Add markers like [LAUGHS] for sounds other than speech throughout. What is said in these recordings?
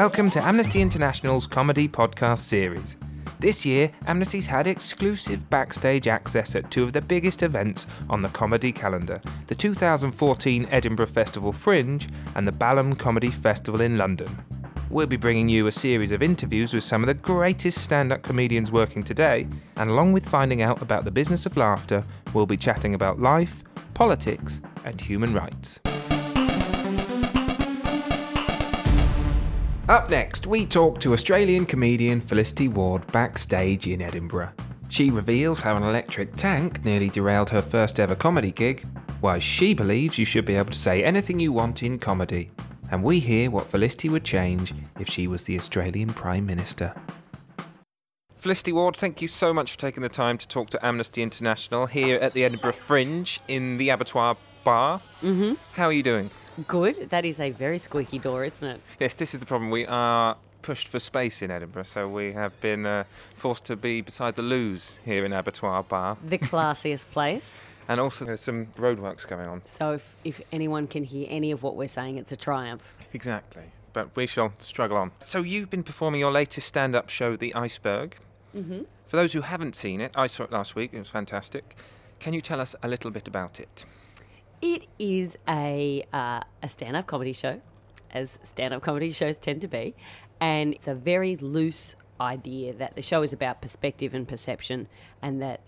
Welcome to Amnesty International's comedy podcast series. This year, Amnesty's had exclusive backstage access at two of the biggest events on the comedy calendar the 2014 Edinburgh Festival Fringe and the Balham Comedy Festival in London. We'll be bringing you a series of interviews with some of the greatest stand up comedians working today, and along with finding out about the business of laughter, we'll be chatting about life, politics, and human rights. Up next, we talk to Australian comedian Felicity Ward backstage in Edinburgh. She reveals how an electric tank nearly derailed her first ever comedy gig, why she believes you should be able to say anything you want in comedy, and we hear what Felicity would change if she was the Australian Prime Minister. Felicity Ward, thank you so much for taking the time to talk to Amnesty International here at the Edinburgh Fringe in the Abattoir Bar. Mm-hmm. How are you doing? Good. That is a very squeaky door, isn't it? Yes, this is the problem. We are pushed for space in Edinburgh, so we have been uh, forced to be beside the loos here in Abattoir Bar. The classiest place. [LAUGHS] And also, there's some roadworks going on. So if, if anyone can hear any of what we're saying, it's a triumph. Exactly. But we shall struggle on. So, you've been performing your latest stand up show, The Iceberg. Mm-hmm. For those who haven't seen it, I saw it last week. It was fantastic. Can you tell us a little bit about it? It is a, uh, a stand up comedy show, as stand up comedy shows tend to be. And it's a very loose idea that the show is about perspective and perception, and that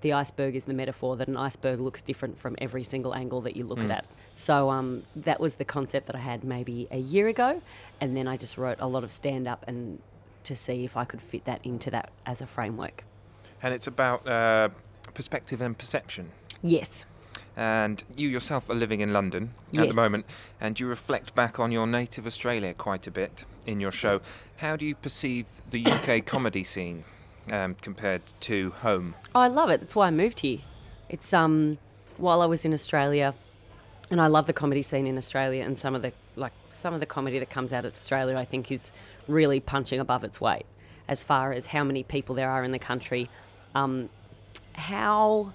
the iceberg is the metaphor that an iceberg looks different from every single angle that you look at it. So um, that was the concept that I had maybe a year ago, and then I just wrote a lot of stand up and to see if I could fit that into that as a framework. And it's about uh, perspective and perception. Yes. And you yourself are living in London at the moment, and you reflect back on your native Australia quite a bit in your show. How do you perceive the UK [COUGHS] comedy scene um, compared to home? Oh, I love it. That's why I moved here. It's um while I was in Australia and I love the comedy scene in Australia and some of the like some of the comedy that comes out of Australia I think is really punching above its weight as far as how many people there are in the country. Um, how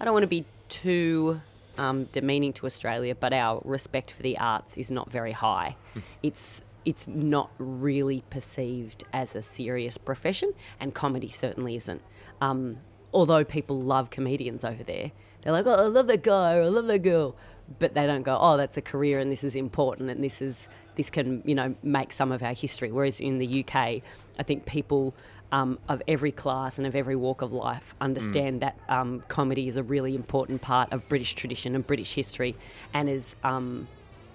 I don't want to be too um, demeaning to Australia, but our respect for the arts is not very high. it's it's not really perceived as a serious profession, and comedy certainly isn't. Um, although people love comedians over there, they're like, "Oh, I love that guy," or "I love that girl," but they don't go, "Oh, that's a career, and this is important, and this is this can you know make some of our history." Whereas in the UK, I think people um, of every class and of every walk of life understand that um, comedy is a really important part of British tradition and British history, and is um,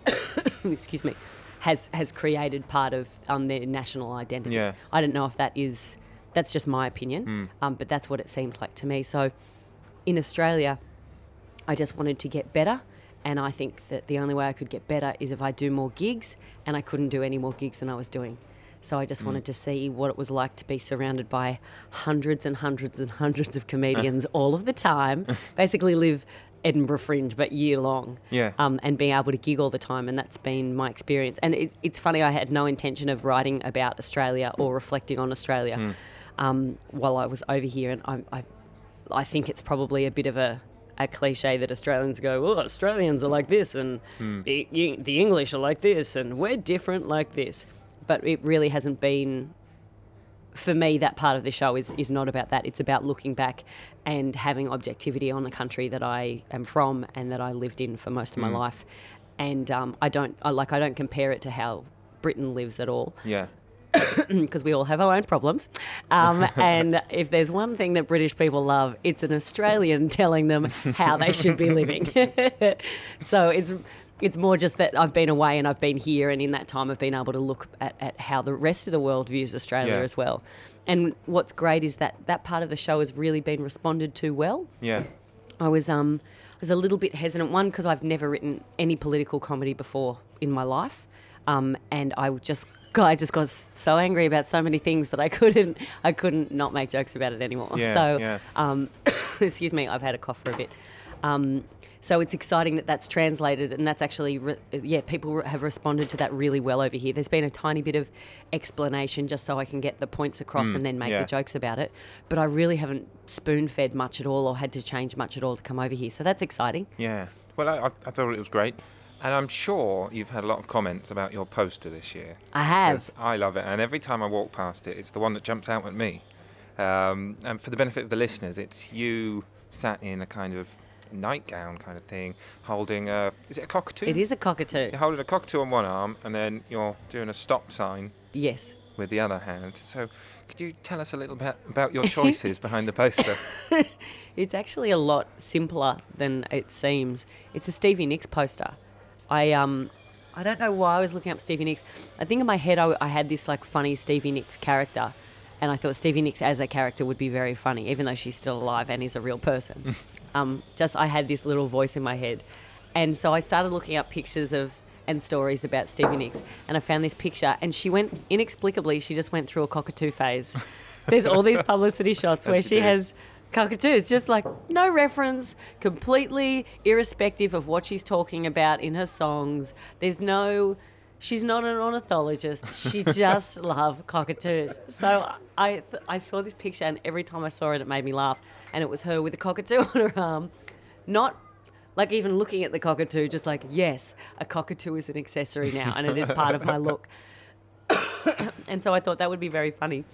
[COUGHS] excuse me, has has created part of um, their national identity. Yeah. I don't know if that is that's just my opinion, um, but that's what it seems like to me. So, in Australia, I just wanted to get better. And I think that the only way I could get better is if I do more gigs, and I couldn't do any more gigs than I was doing. So I just wanted to see what it was like to be surrounded by hundreds and hundreds and hundreds of comedians [LAUGHS] all of the time. Basically, live Edinburgh Fringe, but year long. Yeah. Um, and being able to gig all the time, and that's been my experience. And it, it's funny, I had no intention of writing about Australia or reflecting on Australia um, while I was over here, and I, I, I think it's probably a bit of a a cliche that Australians go, "Oh, Australians are like this, and the, you- the English are like this, and we're different like this." But it really hasn't been. For me, that part of the show is is not about that. It's about looking back and having objectivity on the country that I am from and that I lived in for most of my life. And um, I don't I, like I don't compare it to how Britain lives at all Yeah. [COUGHS] because we all have our own problems. Um, [LAUGHS] and if there's one thing that British people love, it's an Australian telling them how they should be living. [LAUGHS] so it's it's more just that I've been away and I've been here, and in that time I've been able to look at, at how the rest of the world views Australia Yeah. as well. And what's great is that that part of the show has really been responded to well. Yeah. I was um I was a little bit hesitant one because I've never written any political comedy before in my life, um, and I just God, I just got so angry about so many things that I couldn't I couldn't not make jokes about it anymore. Yeah, so yeah. um, [COUGHS] excuse me, I've had a cough for a bit. Um, so it's exciting that that's translated, and that's actually re- yeah, people have responded to that really well over here. There's been a tiny bit of explanation just so I can get the points across and then make Mm, yeah. the jokes about it. But I really haven't spoon fed much at all, or had to change much at all to come over here. So that's exciting. Yeah. Well, I, I I thought it was great. And I'm sure you've had a lot of comments about your poster this year. I have. I love it, and every time I walk past it, it's the one that jumps out at me. Um, and for the benefit of the listeners, it's you sat in a kind of nightgown kind of thing, holding a. Is it a cockatoo? It is a cockatoo. You're holding a cockatoo on one arm, and then you're doing a stop sign Yes. with the other hand. So, could you tell us a little bit about your choices [LAUGHS] behind the poster? [LAUGHS] It's actually a lot simpler than it seems. It's a Stevie Nicks poster. I um, I don't know why I was looking up Stevie Nicks. I think in my head I, I had this like funny Stevie Nicks character, and I thought Stevie Nicks as a character would be very funny, even though she's still alive and is a real person. [LAUGHS] um, just I had this little voice in my head, and so I started looking up pictures of and stories about Stevie Nicks, and I found this picture, and she went inexplicably. She just went through a cockatoo phase. [LAUGHS] There's all these publicity shots where she has cockatoos, just like no reference, completely irrespective of what she's talking about in her songs. There's no, she's not an ornithologist. She [LAUGHS] just loves cockatoos. So I, I saw this picture, and every time I saw it, it made me laugh. And it was her with a cockatoo [LAUGHS] on her arm, not. Like even looking at the cockatoo, just like yes, a cockatoo is an accessory now, and it is part of my [LAUGHS] look. [COUGHS] and so I thought that would be very funny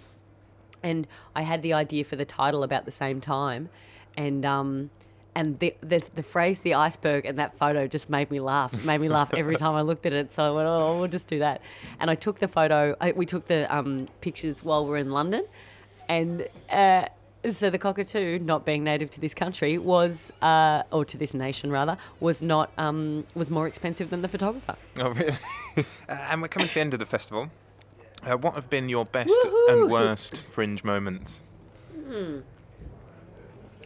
and I had the idea for the title about the same time, and um, and the, the the phrase "the iceberg" and that photo just made me laugh. It made me laugh every time I looked at it. So I went, "Oh, we'll just do that." And I took the photo. I, we took the um, pictures while we are in London, and. Uh, so the cockatoo, not being native to this country, was, uh, or to this nation rather, was not um, was more expensive than the photographer. oh, really? uh, [LAUGHS] and we're coming to the end of the festival. Uh, what have been your best Woohoo! and worst fringe moments?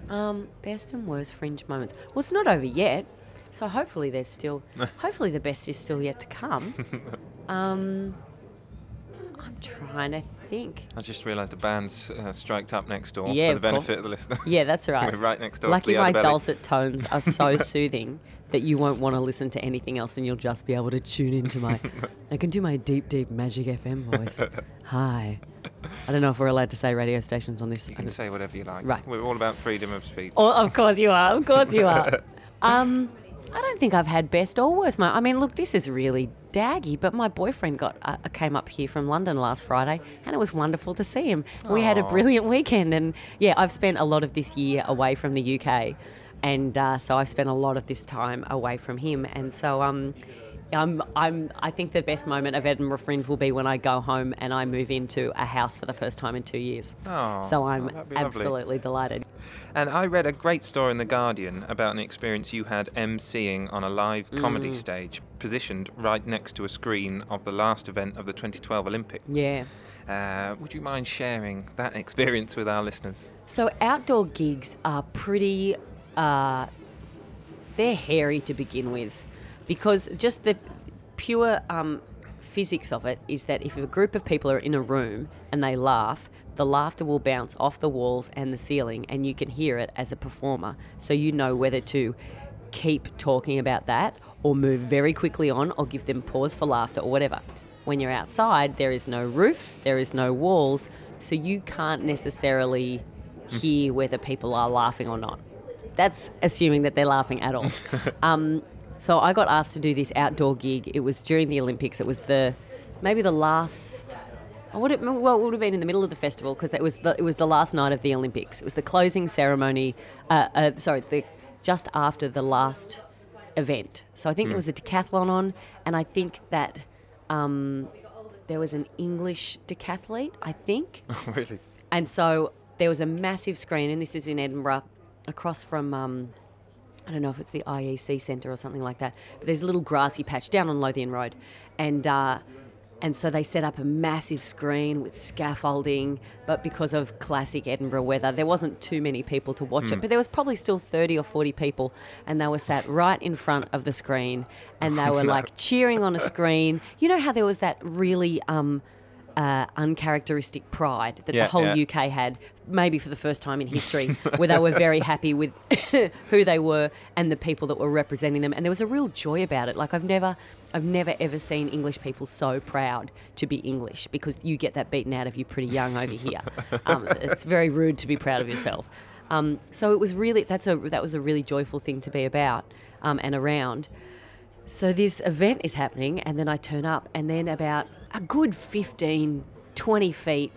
Um, best and worst fringe moments. Well, it's not over yet, so hopefully there's still. [LAUGHS] hopefully the best is still yet to come. [LAUGHS] um, trying to think. I just realised the band's uh, striked up next door Yeah, for the benefit of the listener. Yeah, that's right. [LAUGHS] We're right next door. Lucky to the my dulcet tones are so [LAUGHS] soothing that you won't want to listen to anything else, and you'll just be able to tune into my. [LAUGHS] I can do my deep, deep Magic FM voice. Hi. I don't know if we're allowed to say radio stations on this. You can say whatever you like. Right. We're all about freedom of speech. Oh, of course you are. Of course you are. Um, I don't think I've had best or worst. mo- I mean, look, this is really daggy, but my boyfriend got uh, came up here from London last Friday, and it was wonderful to see him. We had a brilliant weekend, and yeah, I've spent a lot of this year away from the UK, and uh, so I've spent a lot of this time away from him, and so um. I'm, I'm, I think the best moment of Edinburgh Fringe will be when I go home and I move into a house for the first time in two years. Oh, so I'm that'd be lovely. absolutely delighted. And I read a great story in The Guardian about an experience you had emceeing on a live Mm. comedy stage positioned right next to a screen of the last event of the 2012 Olympics. Yeah. Uh, would you mind sharing that experience with our listeners? So outdoor gigs are pretty, uh, they're hairy to begin with, because just the pure um, physics of it is that if a group of people are in a room and they laugh, the laughter will bounce off the walls and the ceiling, and you can hear it as a performer. So you know whether to keep talking about that or move very quickly on or give them pause for laughter or whatever. When you're outside, there is no roof, there is no walls, so you can't necessarily hear whether people are laughing or not. That's assuming that they're laughing at all. [LAUGHS] um, so I got asked to do this outdoor gig. It was during the Olympics. It was the maybe the last. Would it, well, it would have been in the middle of the festival because it was the, it was the last night of the Olympics. It was the closing ceremony. Uh, uh, sorry, the just after the last event. So I think there was a decathlon on, and I think that um, there was an English decathlete. I think. [LAUGHS] really? And so there was a massive screen, and this is in Edinburgh, across from, um, I don't know if it's the IEC Centre or something like that, but there's a little grassy patch down on Lothian Road. And, uh, and so they set up a massive screen with scaffolding, but because of classic Edinburgh weather, there wasn't too many people to watch it. But there was probably still 30 or 40 people, and they were sat right in front of the screen, and they [LAUGHS] were like cheering on a screen. You know how there was that really um, uh, uncharacteristic pride that Yeah, the whole yeah. UK had, maybe for the first time in [LAUGHS] history, where they were very happy with [LAUGHS] who they were and the people that were representing them, and there was a real joy about it. Like I've never, I've never ever seen English people so proud to be English because you get that beaten out of you pretty young over here. Um, [LAUGHS] it's very rude to be proud of yourself. Um, so it was really that's a that was a really joyful thing to be about um, and around. So this event is happening, and then I turn up, and then about a good 15, 20 feet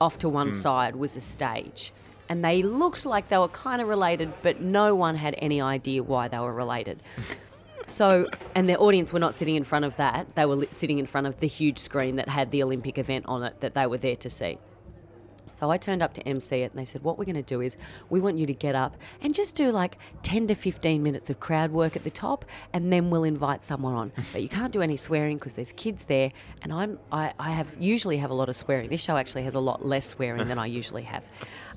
off to one hmm. side was a stage. And they looked like they were kind of related, but no one had any idea why they were related. [LAUGHS] So, and the audience were not sitting in front of that. They were sitting in front of the huge screen that had the Olympic event on it that they were there to see. So I turned up to MC it and they said, What we're going to do is we want you to get up and just do like 10 to 15 minutes of crowd work at the top and then we'll invite someone on. [LAUGHS] But you can't do any swearing because there's kids there. And I'm, I, I have usually have a lot of swearing. This show actually has a lot less swearing than I [LAUGHS] usually have.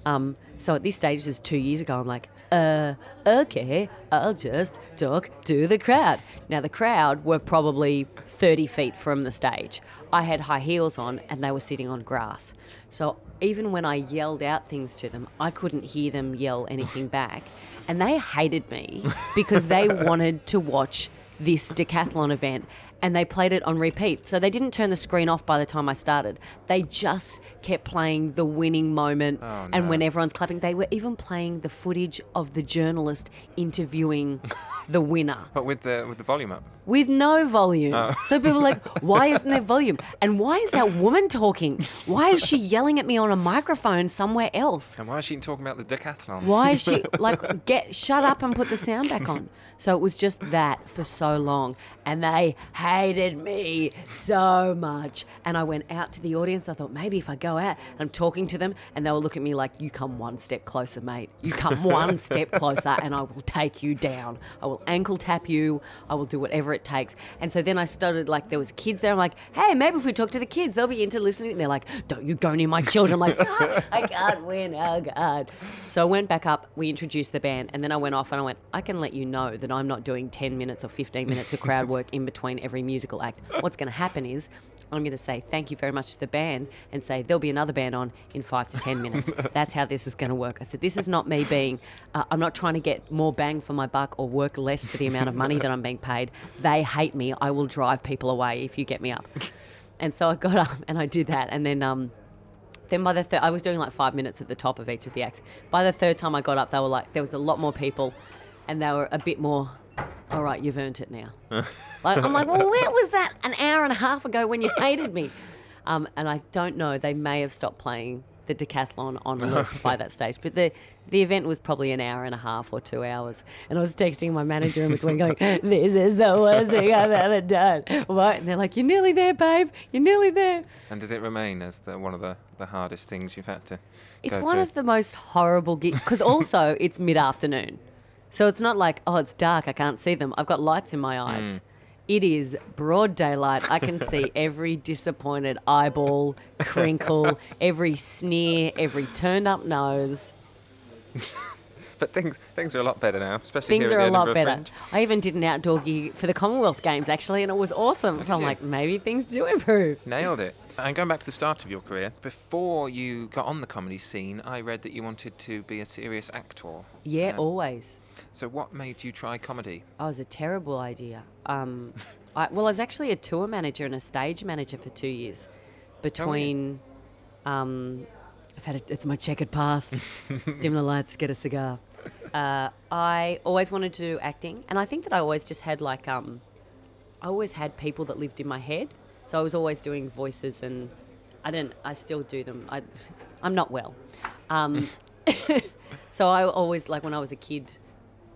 Um, so at this stage, this is two years ago, I'm like, uh, okay, I'll just talk to the crowd. Now, the crowd were probably 30 feet from the stage. I had high heels on and they were sitting on grass. So even when I yelled out things to them, I couldn't hear them yell anything [LAUGHS] back. And they hated me because they wanted to watch this decathlon event and they played it on repeat. So they didn't turn the screen off by the time I started. They just kept playing the winning moment. Oh, and when everyone's clapping, they were even playing the footage of the journalist interviewing [LAUGHS] the winner But with the with the volume up. with no volume. Oh. So people are like, [LAUGHS] why isn't there volume? And why is that woman talking? Why is she yelling at me on a microphone somewhere else? And why is she talking about the decathlon? Why is she [LAUGHS] like get shut up and put the sound back on? So it was just that for so long, and they hated me so much. And I went out to the audience. I thought maybe if I go out and I'm talking to them, and they will look at me like, "You come one step closer, mate. You come one [LAUGHS] step closer, and I will take you down. I will ankle tap you. I will do whatever it takes." And so then I started like there was kids there. I'm like, "Hey, maybe if we talk to the kids, they'll be into listening." And they're like, "Don't you go near my children." I'm like, "Ah, I can't win. Oh God. So I went back up. We introduced the band, and then I went off and I went, "I can let you know that I'm not doing 10 minutes or 15 minutes of crowd work in between every musical act. What's going to happen is." I'm going to say thank you very much to the band and say there'll be another band on in five to 10 minutes. [LAUGHS] That's how this is going to work. I said, This is not me being, uh, I'm not trying to get more bang for my buck or work less for the amount of money that I'm being paid. They hate me. I will drive people away if you get me up. And so I got up and I did that. And then, um, then by the third, I was doing like five minutes at the top of each of the acts. By the third time I got up, they were like, there was a lot more people, and they were a bit more. All right, you've earned it now. like I'm like, well, where was that an hour and a half ago when you hated me? Um, and I don't know. They may have stopped playing the decathlon on loop by that stage, but the the event was probably an hour and a half or two hours. And I was texting my manager in between, going, "This is the worst thing I've ever done." What? And they're like, "You're nearly there, babe. You're nearly there." And does it remain as the, one of the, the hardest things you've had to It's one through? of the most horrible gigs because also it's mid afternoon. So it's not like, oh, it's dark, I can't see them. I've got lights in my eyes. Hmm. It is broad daylight. I can see [LAUGHS] every disappointed eyeball, crinkle, every sneer, every turned up nose. [LAUGHS] But things things are a lot better now, especially Things are a lot better. Fringe. I even did an outdoor gig for the Commonwealth Games actually, and it was awesome. So I'm you? like, maybe things do improve. Nailed it. And going back to the start of your career, before you got on the comedy scene, I read that you wanted to be a serious actor. Yeah, Uh, always. So what made you try comedy? Oh, it was a terrible idea. Um, [LAUGHS] I, well, I was actually a tour manager and a stage manager for two years. Between, um, I've had a, it's my checkered past. [LAUGHS] Dim the lights, get a cigar. Uh, I always wanted to do acting, and I think that I always just had like, um, I always had people that lived in my head. So I was always doing voices, and I didn't. I still do them. I, I'm not well. Um, [LAUGHS] so I always like when I was a kid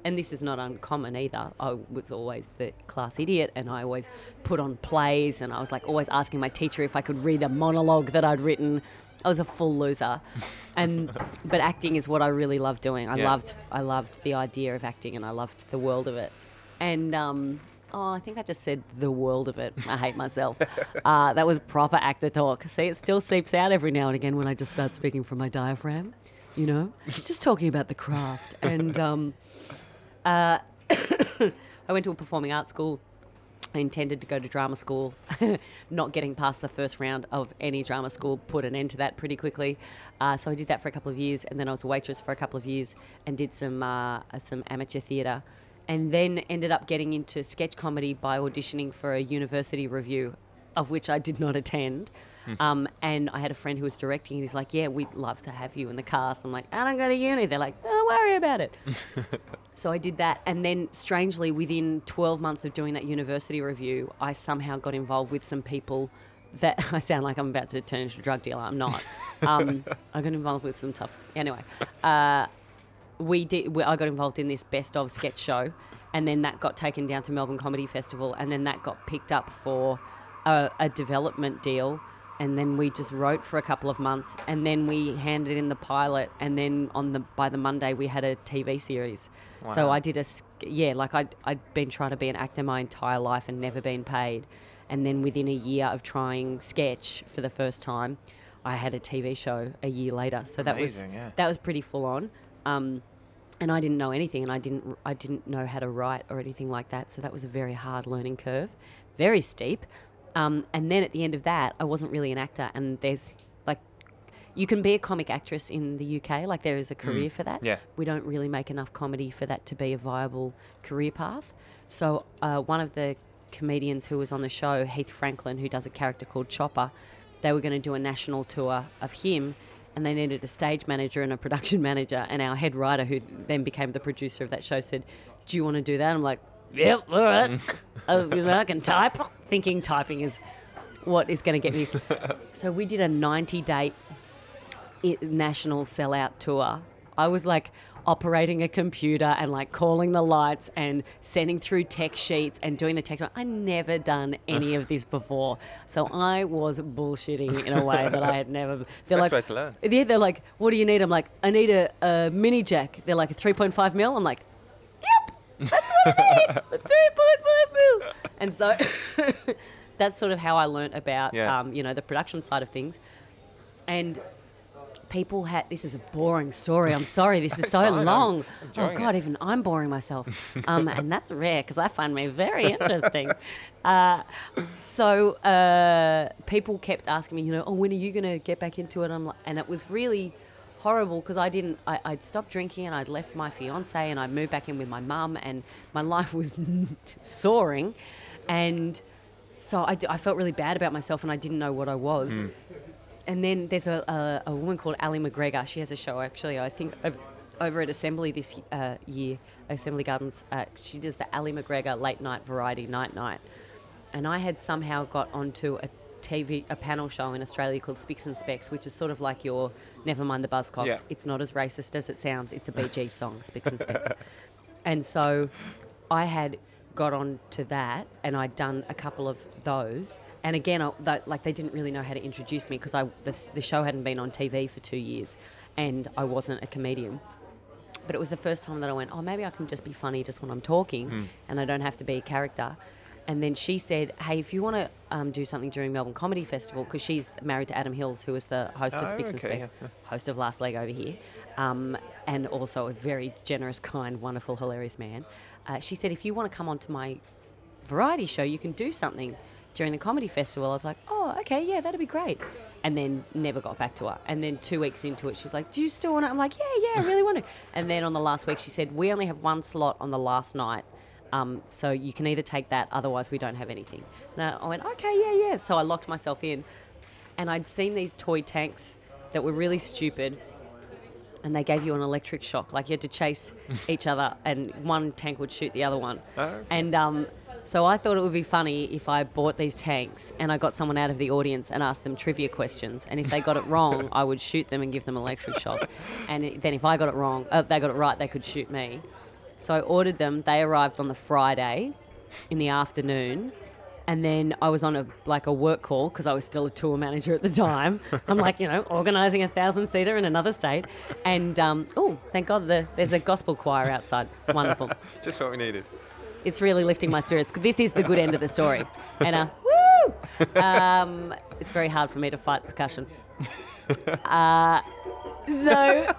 and this is not uncommon either. I was always the class idiot, and I always put on plays, and I was like always asking my teacher if I could read a monologue that I'd written. I was a full loser, and [LAUGHS] but acting is what I really love doing. I Yeah. loved, I loved the idea of acting, and I loved the world of it. And um, oh, I think I just said the world of it. I hate myself. [LAUGHS] uh, that was proper actor talk. See, it still seeps out every now and again when I just start speaking from my diaphragm. You know, [LAUGHS] just talking about the craft and. Um, uh, [COUGHS] I went to a performing arts school. I intended to go to drama school. [LAUGHS] Not getting past the first round of any drama school put an end to that pretty quickly. Uh, so I did that for a couple of years, and then I was a waitress for a couple of years and did some uh, some amateur theatre, and then ended up getting into sketch comedy by auditioning for a university revue. Of which I did not attend, um, and I had a friend who was directing, and he's like, "Yeah, we'd love to have you in the cast." I'm like, "I don't go to uni." They're like, "Don't worry about it." [LAUGHS] So I did that, and then strangely, within 12 months of doing that university revue, I somehow got involved with some people that [LAUGHS] I sound like I'm about to turn into a drug dealer. I'm not. Um, [LAUGHS] I got involved with some tough. Anyway, uh, we did. We, I got involved in this best of sketch show, and then that got taken down to Melbourne Comedy Festival, and then that got picked up for a, a development deal. And then we just wrote for a couple of months, and then we handed in the pilot, and then on the by the Monday we had a TV series. So I did a yeah, like I'd I'd been trying to be an actor my entire life and never been paid, and then within a year of trying sketch for the first time, I had a TV show a year later. So that was yeah. that was pretty full on. Um, and I didn't know anything, and I didn't I didn't know how to write or anything like that. So that was a very hard learning curve, very steep. Um, and then at the end of that, I wasn't really an actor, and there's like you can be a comic actress in the UK, like there is a career for that. Yeah. We don't really make enough comedy for that to be a viable career path. So uh, one of the comedians who was on the show, Heath Franklin, who does a character called Chopper, they were going to do a national tour of him and they needed a stage manager and a production [LAUGHS] manager. And our head writer, who then became the producer of that show, said, Do you want to do that? I'm like, Yep, all right. [LAUGHS] Uh, I, know, I can type. Thinking typing is what is going to get me. [LAUGHS] so we did a 90 date national sellout tour. I was like operating a computer and like calling the lights and sending through tech sheets and doing the tech. I never done any of this before, so I was bullshitting in a way that I had never. [LAUGHS] They're Best like, way to learn. Yeah, they're like, what do you need? I'm like, I need a, a mini jack. They're like a 3.5 mil. I'm like, yep, that's what I need. [LAUGHS] A 3.5 mil. And so [LAUGHS] that's sort of how I learnt about, Yeah. um, you know, the production side of things. And people had this is a boring story. I'm sorry, this is [LAUGHS] so long. Oh God, it. even I'm boring myself, [LAUGHS] um, and that's rare because I find me very [LAUGHS] interesting. Uh, so uh, people kept asking me, you know, oh, when are you going to get back into it? I'm like, and it was really horrible because I didn't. I, I'd stopped drinking and I'd left my fiance and I moved back in with my mum and my life was soaring, and so I, d- I felt really bad about myself and I didn't know what I was and then there's a, a, a woman called Ali McGregor. She has a show actually, I think, ov- over at Assembly this uh, year, Assembly Gardens. Uh, she does the Ali McGregor late night variety night night. And I had somehow got onto a TV, a panel show in Australia called Spicks and Specks, which is sort of like your Never Mind the Buzzcocks. Yeah. It's not as racist as it sounds. It's a Bee Gees song, Spicks and Specks. [LAUGHS] And so I had got on to that and I'd done a couple of those. And again, I, th- like they didn't really know how to introduce me because I the, the show hadn't been on TV for two years and I wasn't a comedian. But it was the first time that I went, oh, maybe I can just be funny just when I'm talking and I don't have to be a character. And then she said, hey, if you want to um, do something during Melbourne Comedy Festival, because she's married to Adam Hills, who is the host of Oh, Spicks and okay, Specks, yeah, host of Last Leg over here, um, and also a very generous, kind, wonderful, hilarious man. Uh, she said, if you want to come onto my variety show, you can do something during the comedy festival. I was like, oh, okay, yeah, that'd be great. And then never got back to her. And then two weeks into it, she was like, do you still want to? I'm like, yeah, yeah, I really want to. [LAUGHS] And then on the last week, she said, we only have one slot on the last night. Um, so you can either take that, otherwise we don't have anything. And I went, okay, yeah, yeah. So I locked myself in, and I'd seen these toy tanks that were really stupid, and they gave you an electric shock. Like you had to chase [LAUGHS] each other, and one tank would shoot the other one. Oh. And um, so I thought it would be funny if I bought these tanks and I got someone out of the audience and asked them trivia questions. And if they got it [LAUGHS] wrong, I would shoot them and give them an electric shock. And then if I got it wrong, uh, they got it right, they could shoot me. So I ordered them. They arrived on the Friday in the afternoon. And then I was on a like a work call because I was still a tour manager at the time. [LAUGHS] I'm like, you know, organising a thousand seater in another state. And um, oh, thank God the, there's a gospel choir outside. Wonderful. [LAUGHS] Just what we needed. It's really lifting my spirits. This is the good end of the story. [LAUGHS] And uh, woo! Um, it's very hard for me to fight percussion. Uh, so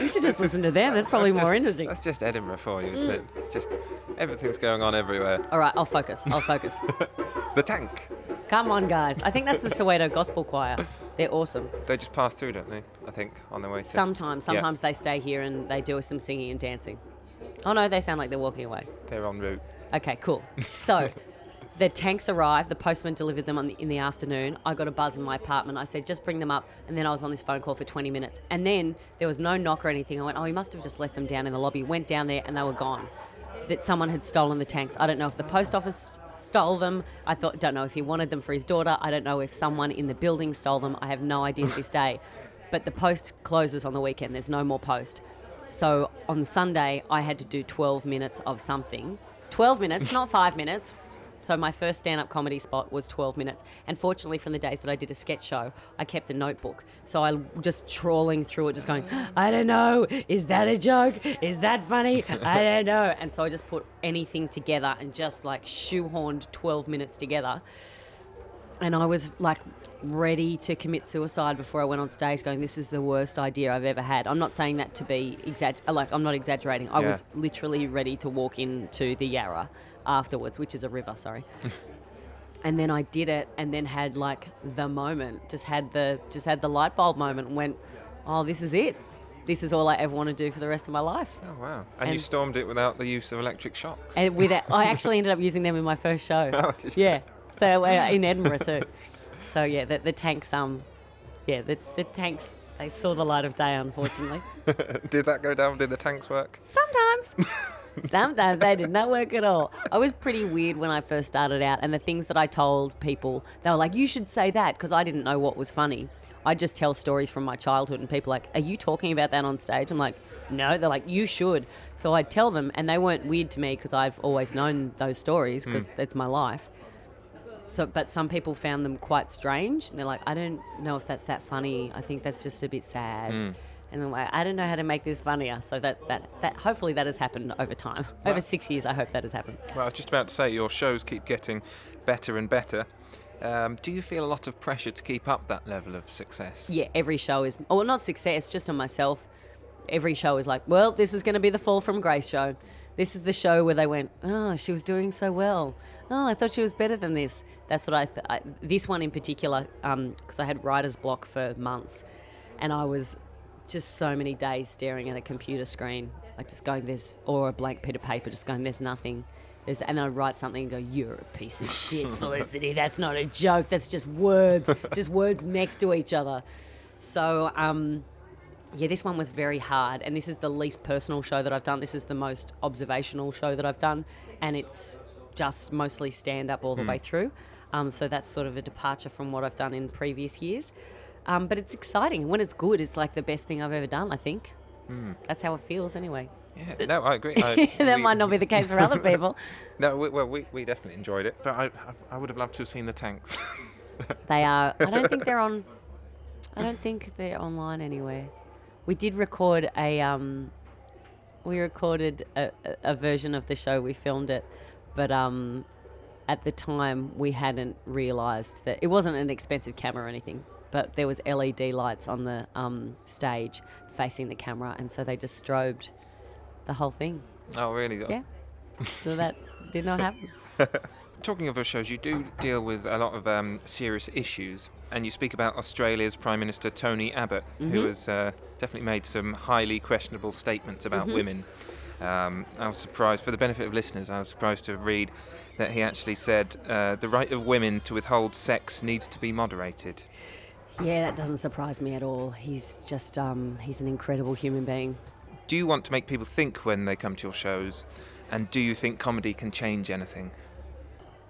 you should just listen to them. That's probably That's more just- interesting. That's just Edinburgh for you, isn't it? Mm. It's just everything's going on everywhere. All right, I'll focus. I'll focus. [LAUGHS] The tank. Come on, guys. I think that's the Soweto Gospel Choir. They're awesome. They just pass through, don't they? I think on their way. To... Sometimes, Yeah. sometimes they stay here and they do some singing and dancing. Oh no, they sound like they're walking away. They're en route. Okay, cool. So [LAUGHS] the tanks arrived. The postman delivered them on the, in the afternoon. I got a buzz in my apartment. I said, just bring them up. And then I was on this phone call for 20 minutes. And then there was no knock or anything. I went, oh, he must have just left them down in the lobby. Went down there and they were gone. That someone had stolen the tanks. I don't know if the post office stole them. I thought, don't know if he wanted them for his daughter. I don't know if someone in the building stole them. I have no idea to this day. [LAUGHS] But the post closes on the weekend. There's no more post. So on Sunday, I had to do 12 minutes of something. 12 minutes, not five minutes. So my first stand-up comedy spot was 12 minutes. And fortunately, from the days that I did a sketch show, I kept a notebook. So I just trawling through it, just going, mm. I don't know, is that a joke? Is that funny? [LAUGHS] I don't know. And so I just put anything together and just like shoehorned 12 minutes together. And I was like ready to commit suicide before I went on stage, going, "This is the worst idea I've ever had." I'm not saying that to be exag- like I'm not exaggerating. I Yeah. was literally ready to walk into the Yarra afterwards, which is a river. Sorry. [LAUGHS] and then I did it, and then had like the moment, just had the just had the light bulb moment, and went, "Oh, this is it. This is all I ever want to do for the rest of my life." Oh wow! And, you stormed it without the use of electric shocks. And with it, I [LAUGHS] actually ended up using them in my first show. [LAUGHS] Oh, did you? Yeah, so uh, in Edinburgh too. So yeah, the, the tanks, um, yeah, the, the tanks, they saw the light of day, unfortunately. Did that go down? Did the tanks work? Sometimes. Sometimes they did not work at all. I was pretty weird when I first started out, and the things that I told people, they were like, "You should say that," because I didn't know what was funny. I just tell stories from my childhood, and people are like, "Are you talking about that on stage?" I'm like, "No." They're like, "You should." So I'd tell them, and they weren't weird to me because I've always known those stories hmm. because it's my life. So, but some people found them quite strange, and they're like, "I don't know if that's that funny. I think that's just a bit sad." Hmm. And I'm like, I don't know how to make this funnier. So that that that hopefully that has happened over time. Over six years, I hope that has happened. Well, I was just about to say your shows keep getting better and better. Um, do you feel a lot of pressure to keep up that level of success? Yeah, every show is, or not success, just on myself. Every show is like, well, this is going to be the Fall from Grace show. This is the show where they went, oh, she was doing so well. Oh, I thought she was better than this. That's what I, th- I this one in particular, because I had writer's block for months, and I was just so many days staring at a computer screen, like just going, there's, or a blank bit of paper, just going, there's nothing. There's, and then I'd write something and go, you're a piece of shit, [LAUGHS] Felicity. That's not a joke. That's just words, just words next to each other. So, um, yeah, this one was very hard, and this is the least personal show that I've done. This is the most observational show that I've done, and it's just mostly stand up all the way through. Um, so that's sort of a departure from what I've done in previous years. Um, but it's exciting. When it's good, it's like the best thing I've ever done, I think. That's how it feels, anyway. Yeah, no, I agree. I, [LAUGHS] that we- might not be the case for other [LAUGHS] people. No, we, well, we, we definitely enjoyed it, but I, I, I would have loved to have seen the tanks. [LAUGHS] They are. I don't think they're on. I don't think they're online anywhere. We did record a. Um, we recorded a, a- a version of the show. We filmed it, but um, at the time we hadn't realised that it wasn't an expensive camera or anything. But there was LED lights on the um, stage facing the camera, and so they just strobed the whole thing. oh, really? Yeah. So that did not happen. [LAUGHS] Talking of your shows, you do deal with a lot of um, serious issues, and you speak about Australia's Prime Minister Tony Abbott, who has uh, definitely made some highly questionable statements about women. Um, I was surprised, for the benefit of listeners, I was surprised to read that he actually said uh, the right of women to withhold sex needs to be moderated. Yeah, that doesn't surprise me at all. He's just um, he's an incredible human being. Do you want to make people think when they come to your shows, and do you think comedy can change anything?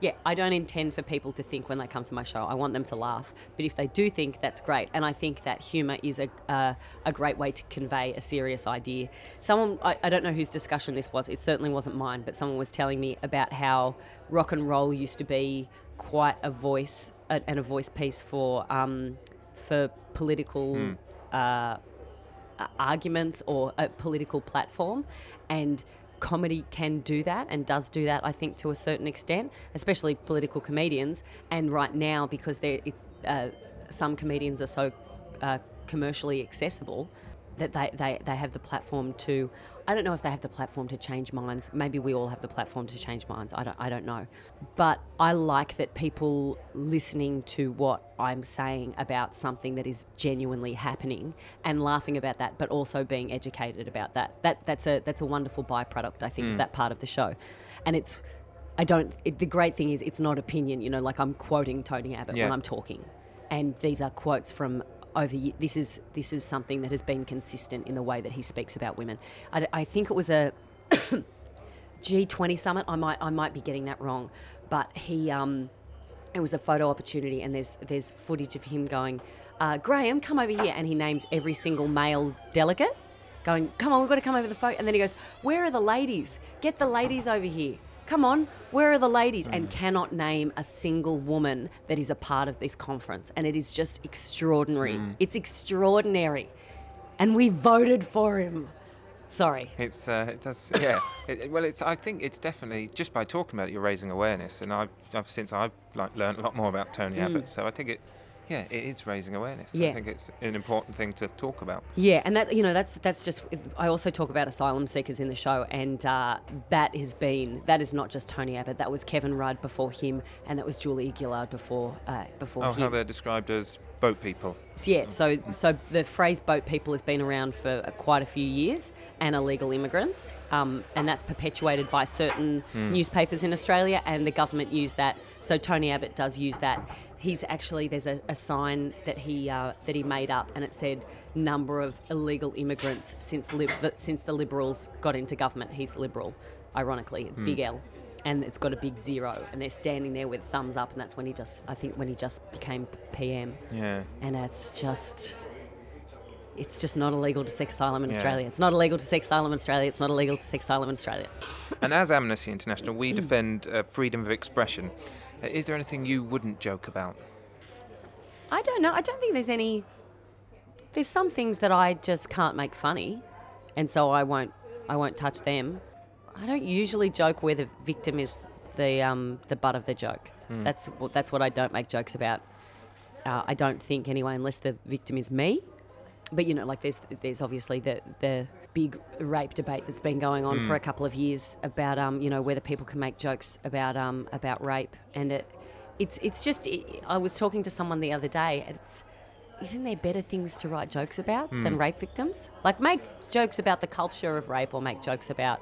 Yeah, I don't intend for people to think when they come to my show. I want them to laugh. But if they do think, that's great. And I think that humour is a, uh, a great way to convey a serious idea. Someone, I, I don't know whose discussion this was, it certainly wasn't mine, but someone was telling me about how rock and roll used to be quite a voice a- and a voice piece for, um, for political. Uh, uh, arguments or a political platform and comedy can do that and does do that i think to a certain extent especially political comedians and right now because they're uh, some comedians are so uh, commercially accessible that they, they, they have the platform to I don't know if they have the platform to change minds. Maybe we all have the platform to change minds. I don't I don't know. But I like that people listening to what I'm saying about something that is genuinely happening and laughing about that, but also being educated about that. That that's a that's a wonderful byproduct, I think, of mm. that part of the show. And it's I don't. It, the great thing is, it's not opinion. You know, like I'm quoting Tony Abbott Yeah. when I'm talking, and these are quotes from over. This is this is something that has been consistent in the way that he speaks about women. I think it was a [COUGHS] G20 summit. I might I might be getting that wrong, but he um, it was a photo opportunity, and there's there's footage of him going, uh, Graham, come over here, and he names every single male delegate, going, come on, we've got to come over the photo, and then he goes, where are the ladies? Get the ladies over here. Come on, where are the ladies? And mm. cannot name a single woman that is a part of this conference, and it is just extraordinary. Mm. It's extraordinary, and we voted for him. Sorry. It's uh, it does yeah. [LAUGHS] It, well, it's I think it's definitely just by talking about it, you're raising awareness, and I've, I've since I've like learned a lot more about Tony mm. Abbott, so I think it yeah it is raising awareness. I Mm. Think it's an important thing to talk about. Yeah, and that you know that's that's just. I also talk about asylum seekers in the show, and uh, that has been that is not just Tony Abbott. That was Kevin Rudd before him, and that was Julia Gillard before uh, before Oh, him. how they're described as boat people. Yeah, so so the phrase "boat people" has been around for uh, quite a few years, and illegal immigrants, um, and that's perpetuated by certain newspapers in Australia, and the government use that. So Tony Abbott does use that. He's actually there's a, a sign that he uh, that he made up, and it said number of illegal immigrants since lib- the, since the Liberals got into government. He's Liberal, ironically, big L. And it's got a big zero, and they're standing there with thumbs up, and that's when he just, I think, when he just became PM Yeah. and it's just it's just not illegal to seek asylum in Yeah. Australia. It's not illegal to seek asylum in Australia. It's not illegal to seek asylum in Australia. And as Amnesty International, we Mm. defend uh, freedom of expression. Uh, is there anything you wouldn't joke about? I don't know. I don't think there's any. There's some things that I just can't make funny, and so I won't. I won't touch them. I don't usually joke where the victim is the um, the butt of the joke. That's what that's what I don't make jokes about. Uh, I don't think anyway, unless the victim is me. But you know, like there's there's obviously the the big rape debate that's been going on for a couple of years about um you know whether people can make jokes about um about rape and it it's it's just it, I was talking to someone the other day and it's isn't there better things to write jokes about than rape victims? Like make jokes about the culture of rape or make jokes about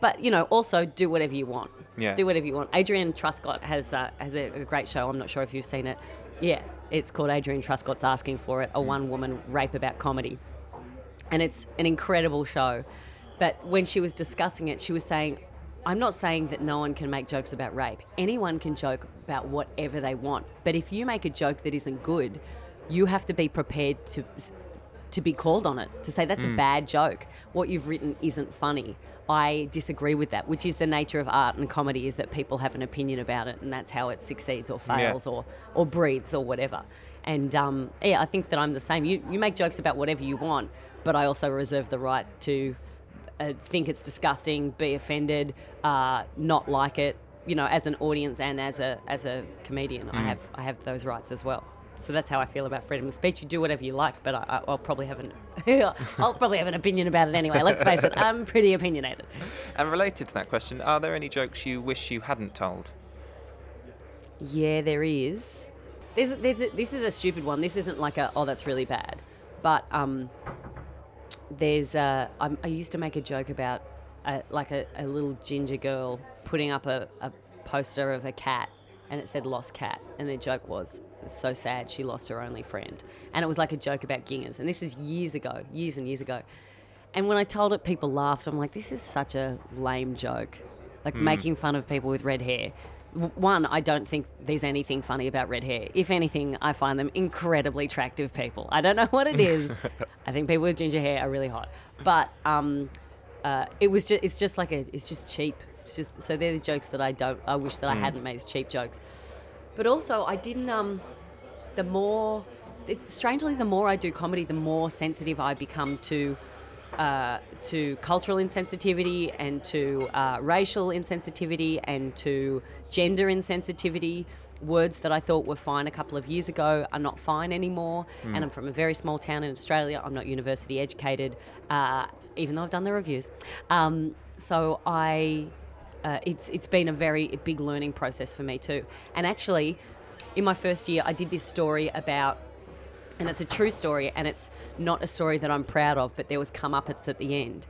but you know, also do whatever you want. Yeah. Do whatever you want. Adrienne Truscott has uh, has a, a great show. I'm not sure if you've seen it. Yeah, it's called Adrienne Truscott's Asking for It, a one woman rape about comedy, and it's an incredible show. But when she was discussing it, she was saying, "I'm not saying that no one can make jokes about rape. Anyone can joke about whatever they want. But if you make a joke that isn't good, you have to be prepared to." to be called on it, to say that's a bad joke. What you've written isn't funny. I disagree with that, which is the nature of art and comedy is that people have an opinion about it and that's how it succeeds or fails or, or breathes or whatever. And um, yeah, I think that I'm the same. You, you make jokes about whatever you want, but I also reserve the right to uh, think it's disgusting, be offended, uh, not like it, you know, as an audience and as a, as a comedian. I, have, I have those rights as well. So that's how I feel about freedom of speech. You do whatever you like, but I, I'll probably have an [LAUGHS] I'll probably have an opinion about it anyway. Let's face it, I'm pretty opinionated. And related to that question, are there any jokes you wish you hadn't told? Yeah, there is. There's, there's a, this is a stupid one. This isn't like a oh that's really bad, but um, there's a, I used to make a joke about a, like a, a little ginger girl putting up a, a poster of a cat and it said lost cat. And the joke was it's so sad she lost her only friend. And it was like a joke about gingers. And this is years ago years and years ago. And when I told it people laughed. I'm like this is such a lame joke. Like hmm. making fun of people with red hair one I don't think there's anything funny about red hair. If anything I find them incredibly attractive people. I don't know [LAUGHS] what it is. I think people with ginger hair are really hot. But um uh, it was just it's just like a it's just cheap. It's just so they're the jokes that I don't I wish that I hadn't made as cheap jokes. But also I didn't um the more it's strangely the more I do comedy the more sensitive I become to uh, to cultural insensitivity and to uh, racial insensitivity and to gender insensitivity. Words that I thought were fine a couple of years ago are not fine anymore. And I'm from a very small town in Australia. I'm not university educated, uh, even though I've done the revues. Um, so I, uh, it's it's been a very big learning process for me too. And actually, in my first year, I did this story about and it's a true story and it's not a story that I'm proud of, but there was comeuppance at the end.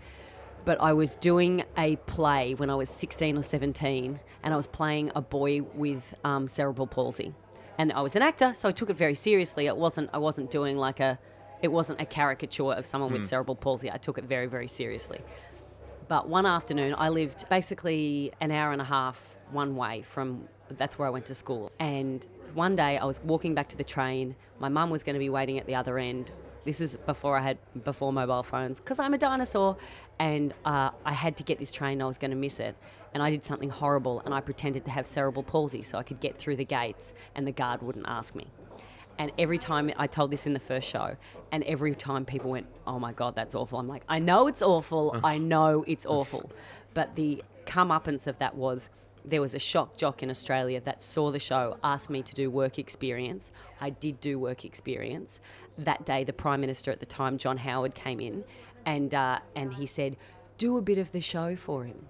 but I was doing a play when I was 16 or 17, and I was playing a boy with um, cerebral palsy, and I was an actor, so I took it very seriously. It wasn't I wasn't doing like a it wasn't a caricature of someone with cerebral palsy. I took it very very seriously. But one afternoon, I lived basically an hour and a half one way from that's where I went to school. And one day I was walking back to the train. My mum was going to be waiting at the other end. This is before I had before mobile phones because I'm a dinosaur, and uh, I had to get this train. I was going to miss it, and I did something horrible, and I pretended to have cerebral palsy so I could get through the gates, and the guard wouldn't ask me. And every time I told this in the first show, and every time people went, "Oh my god, that's awful," I'm like, "I know it's awful. [LAUGHS] I know it's awful," but the comeuppance of that was there was a shock jock in Australia that saw the show, asked me to do work experience. I did do work experience. That day, the Prime Minister at the time, John Howard, came in and, uh, and he said, Do a bit of the show for him.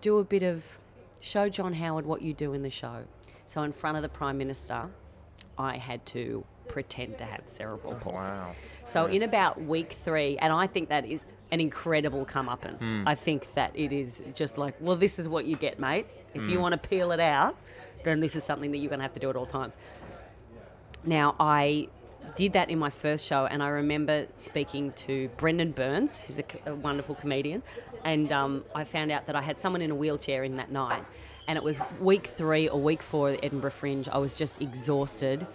Do a bit of, show John Howard what you do in the show. So, in front of the Prime Minister, I had to pretend to have cerebral palsy. Wow. So in about week three, and I think that is an incredible comeuppance. I think that it is just like, well, this is what you get, mate. If you want to peel it out, then this is something that you're going to have to do at all times. Now, I did that in my first show, and I remember speaking to Brendon Burns, who's a wonderful comedian, and um, I found out that I had someone in a wheelchair in that night. And it was week three or week four of the Edinburgh Fringe. I was just exhausted.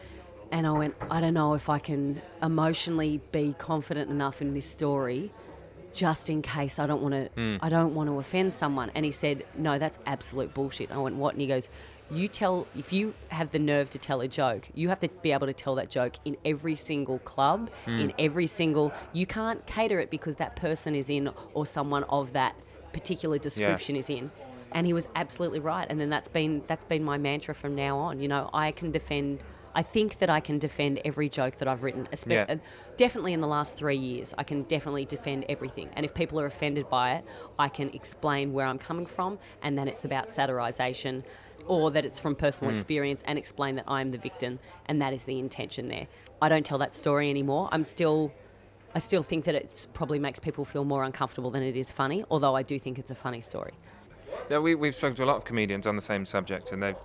And I went, I don't know if I can emotionally be confident enough in this story just in case I don't want to hmm. I don't want to offend someone. And he said, "No, that's absolute bullshit." I went, "What?" And he goes, "You tell if you have the nerve to tell a joke, you have to be able to tell that joke in every single club, hmm. in every single you can't cater it because that person is in or someone of that particular description is in." And he was absolutely right. And then that's been that's been my mantra from now on. You know, I can defend I think that I can defend every joke that I've written, espe- Yeah. uh, definitely in the last three years. I can definitely defend everything. And if people are offended by it, I can explain where I'm coming from and that it's about satirization or that it's from personal experience and explain that I'm the victim and that is the intention there. I don't tell that story anymore. I'm still. I still think that it probably makes people feel more uncomfortable than it is funny, although I do think it's a funny story. No, we, we've spoken to a lot of comedians on the same subject, and they've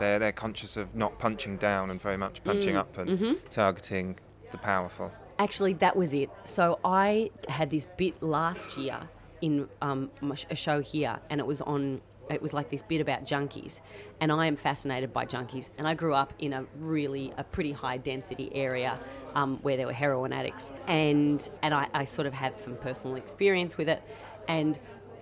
they're they're conscious of not punching down and very much punching up and targeting the powerful. Actually, that was it. So I had this bit last year in um, a show here, and it was on. It was like this bit about junkies, and I am fascinated by junkies. And I grew up in a really a pretty high density area um, where there were heroin addicts, and and I, I sort of have some personal experience with it, and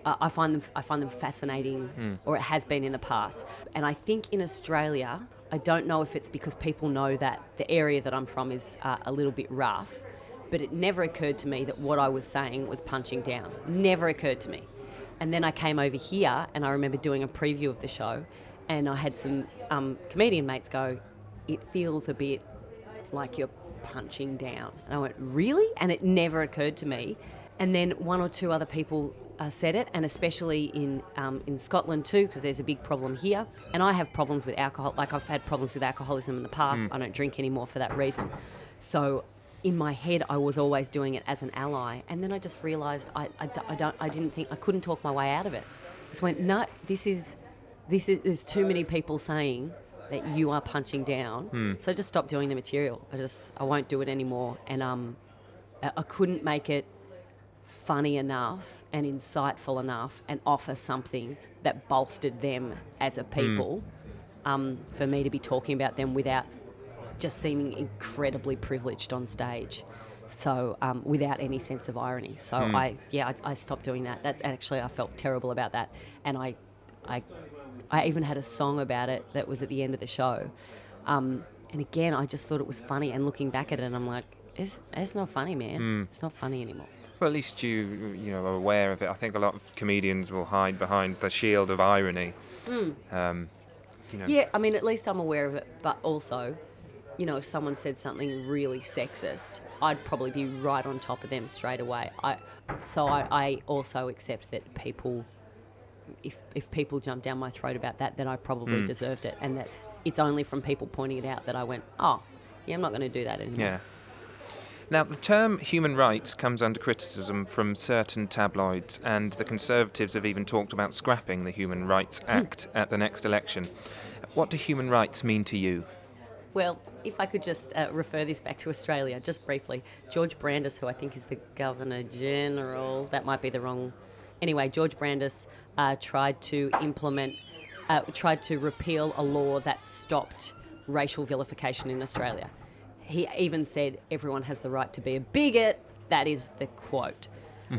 uh, I find them I find them fascinating, or it has been in the past. And I think in Australia, I don't know if it's because people know that the area that I'm from is uh, a little bit rough, but it never occurred to me that what I was saying was punching down. Never occurred to me. And then I came over here, and I remember doing a preview of the show, and I had some um, comedian mates go, "It feels a bit like you're punching down. And I went, really? And it never occurred to me. And then one or two other people uh, said it, and especially in um, in Scotland too, because there's a big problem here. And I have problems with alcohol. Like I've had problems with alcoholism in the past. I don't drink anymore for that reason. So in my head, I was always doing it as an ally. And then I just realised I, I, I don't I didn't think I couldn't talk my way out of it. I just went, no, this is this is there's too many people saying that you are punching down. So I just stopped doing the material. I just I won't do it anymore. And um, I I couldn't make it funny enough and insightful enough and offer something that bolstered them as a people um, for me to be talking about them without just seeming incredibly privileged on stage. So um, without any sense of irony. So I yeah I, I stopped doing that. That's actually I felt terrible about that, and I I I even had a song about it that was at the end of the show. Um, and again, I just thought it was funny. And looking back at it, I'm like, it's, it's not funny, man. It's not funny anymore. Well, at least you you know are aware of it. I think a lot of comedians will hide behind the shield of irony. Um, you know, Yeah, I mean, at least I'm aware of it. But also, you know, if someone said something really sexist, I'd probably be right on top of them straight away. I, so I, I also accept that people, if if people jump down my throat about that, then I probably deserved it, and that it's only from people pointing it out that I went, oh, yeah, I'm not going to do that anymore. Yeah. Now, the term human rights comes under criticism from certain tabloids, and the Conservatives have even talked about scrapping the Human Rights Act at the next election. What do human rights mean to you? Well, if I could just uh, refer this back to Australia, just briefly, George Brandis, who I think is the Governor General, that might be the wrong. Anyway, George Brandis uh, tried to implement, uh, tried to repeal a law that stopped racial vilification in Australia. He even said everyone has the right to be a bigot. That is the quote.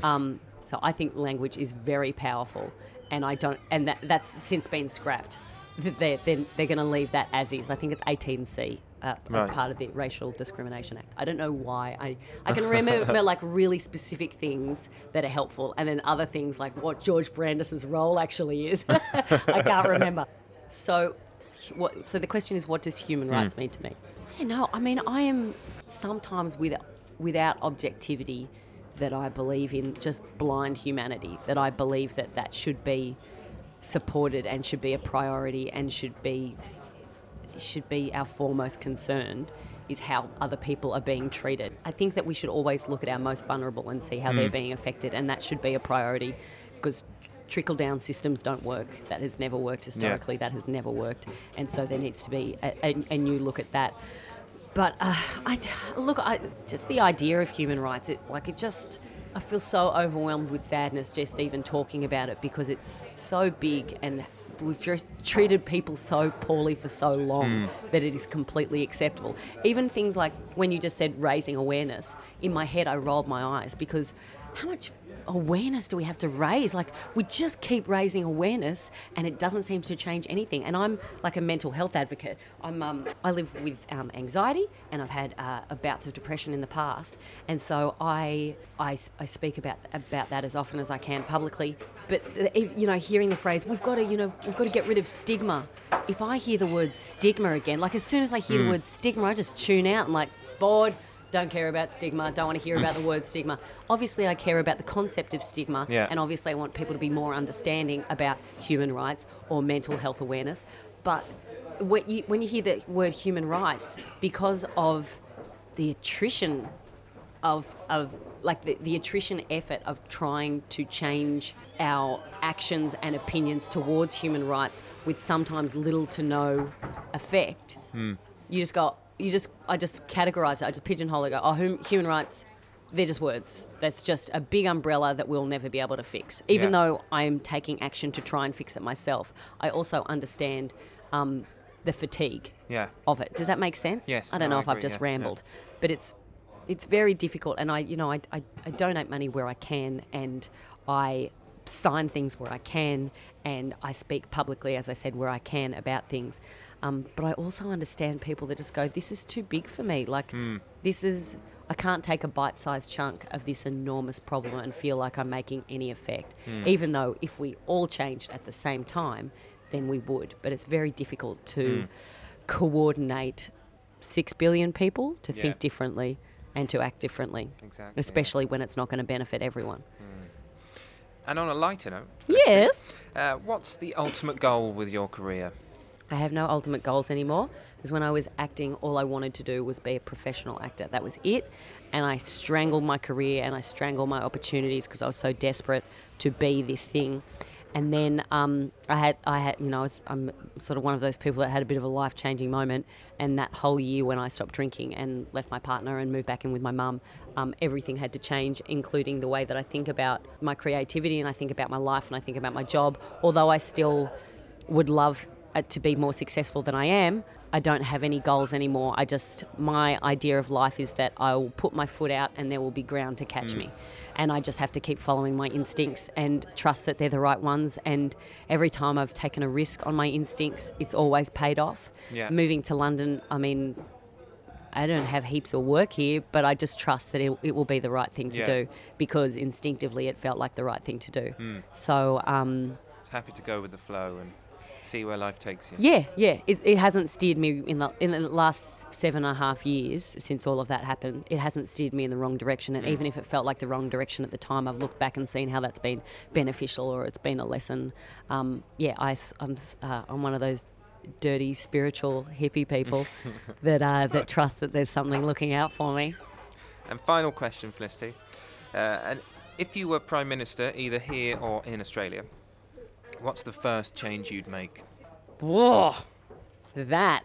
um, so I think language is very powerful, and I don't, and that, that's since been scrapped. They're, they're, they're going to leave that as is. I think it's 18C, uh, Right. part of the Racial Discrimination Act. I don't know why. I, I can [LAUGHS] remember like really specific things that are helpful, and then other things like what George Brandis's role actually is. [LAUGHS] I can't remember. So, what, so the question is, what does human rights mean to me? I don't know. I mean, I am sometimes with, without objectivity that I believe in just blind humanity. That I believe that that should be supported and should be a priority and should be should be our foremost concern is how other people are being treated. I think that we should always look at our most vulnerable and see how they're mm. being affected, and that should be a priority because trickle down systems don't work. That has never worked historically, that has never worked, and so there needs to be a, a, a new look at that. But uh, I look, I, just the idea of human rights, it like it just. I feel so overwhelmed with sadness just even talking about it because it's so big and we've just treated people so poorly for so long that it is completely acceptable. Even things like when you just said raising awareness, in my head I rolled my eyes because how much awareness do we have to raise? Like we just keep raising awareness and it doesn't seem to change anything. And I'm like a mental health advocate. I'm um, I live with um, anxiety and I've had uh, bouts of depression in the past, and so I, I I speak about about that as often as I can publicly. But you know, hearing the phrase "we've got to you know we've got to get rid of stigma," if I hear the word stigma again, like as soon as I hear the word stigma, I just tune out and like bored. Don't care about stigma. Don't want to hear about the word stigma. Obviously, I care about the concept of stigma, Yeah. and obviously, I want people to be more understanding about human rights or mental health awareness. But when you, when you hear the word human rights, because of the attrition of of like the, the attrition effort of trying to change our actions and opinions towards human rights with sometimes little to no effect. Hmm. You just go, you just, I just categorize it, I just pigeonhole it, go, oh, hum, human rights, they're just words. That's just a big umbrella that we'll never be able to fix. Even Yeah. though I'm taking action to try and fix it myself, I also understand um, the fatigue Yeah. of it. Does that make sense? Yes, I don't no, know I if I've just yeah, yeah. rambled, but it's it's very difficult. And I, you know, I, I, I donate money where I can, and I sign things where I can, and I speak publicly, as I said, where I can about things. Um, but I also understand people that just go, "This is too big for me. Like, Hmm. this is." I can't take a bite-sized chunk of this enormous problem and feel like I'm making any effect. Hmm. Even though if we all changed at the same time, then we would. But it's very difficult to Hmm. coordinate six billion people to Yeah. think differently and to act differently, Exactly. yeah. especially when it's not going to benefit everyone. And on a lighter note, Yes. uh, what's the ultimate goal with your career? I have no ultimate goals anymore because when I was acting, all I wanted to do was be a professional actor. That was it. And I strangled my career and I strangled my opportunities because I was so desperate to be this thing. And then um, I had, I had, you know, I I'm sort of one of those people that had a bit of a life changing moment. And that whole year when I stopped drinking and left my partner and moved back in with my mum, um, everything had to change, including the way that I think about my creativity and I think about my life and I think about my job. Although I still would love to be more successful than I am. I don't have any goals anymore. I just, my idea of life is that I will put my foot out and there will be ground to catch me. And I just have to keep following my instincts and trust that they're the right ones. And every time I've taken a risk on my instincts, it's always paid off. Yeah. Moving to London, I mean, I don't have heaps of work here, but I just trust that it, it will be the right thing to Yeah. do because instinctively it felt like the right thing to do. So, um, Happy to go with the flow and see where life takes you. yeah, yeah. It, it hasn't steered me in the in the last seven and a half years since all of that happened. It hasn't steered me in the wrong direction, and even if it felt like the wrong direction at the time, I've looked back and seen how that's been beneficial or it's been a lesson. Um, yeah, I, am uh, I'm one of those dirty spiritual hippie people [LAUGHS] that uh, that trust that there's something looking out for me. And final question, Felicity. Uh, and if you were Prime Minister, either here or in Australia, what's the first change you'd make? Whoa, that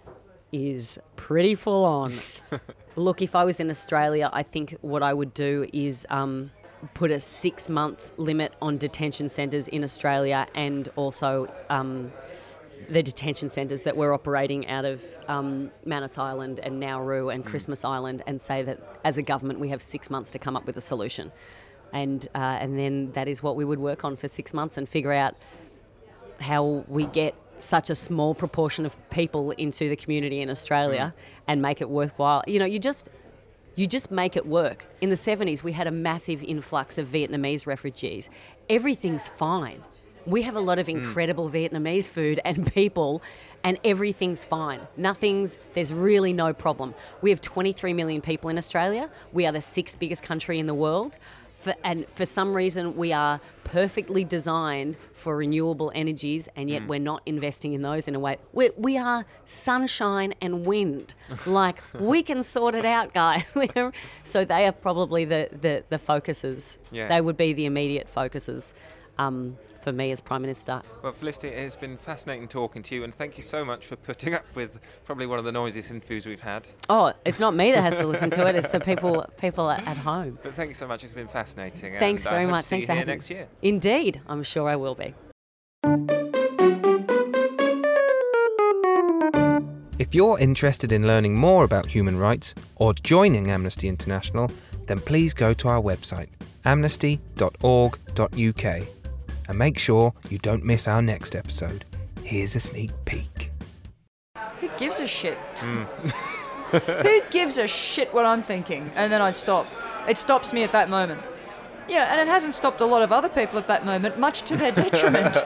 is pretty full on. [LAUGHS] Look, if I was in Australia, I think what I would do is um, put a six month limit on detention centres in Australia and also um, the detention centres that we're operating out of um, Manus Island and Nauru and Christmas Island and say that as a government we have six months to come up with a solution. And, uh, and then that is what we would work on for six months and figure out how we get such a small proportion of people into the community in Australia mm. and make it worthwhile. You know, you just you just make it work. In the 70s, we had a massive influx of Vietnamese refugees. Everything's fine. We have a lot of mm. incredible Vietnamese food and people, and everything's fine. Nothing's, there's really no problem. We have 23 million people in Australia. We are the sixth biggest country in the world. For, and for some reason, we are perfectly designed for renewable energies, and yet we're not investing in those in a way. we we are sunshine and wind. [LAUGHS] like, we can sort it out, guys. [LAUGHS] So they are probably the, the, the focuses. Yes. They would be the immediate focuses um, for me as Prime Minister. Well, Felicity, it has been fascinating talking to you, and thank you so much for putting up with probably one of the noisiest interviews we've had. Oh, it's not me that has to listen to it, it's the people, people at at home. But thank you so much. It's been fascinating. Thanks and very I much. To see Thanks you for here having next year. Indeed, I'm sure I will be. If you're interested in learning more about human rights or joining Amnesty International, then please go to our website, amnesty.org.uk, and make sure you don't miss our next episode. Here's a sneak peek. Who gives a shit? Hmm. [LAUGHS] Who gives a shit what I'm thinking? And then I'd stop. It stops me at that moment. Yeah, and it hasn't stopped a lot of other people at that moment, much to their [LAUGHS] detriment.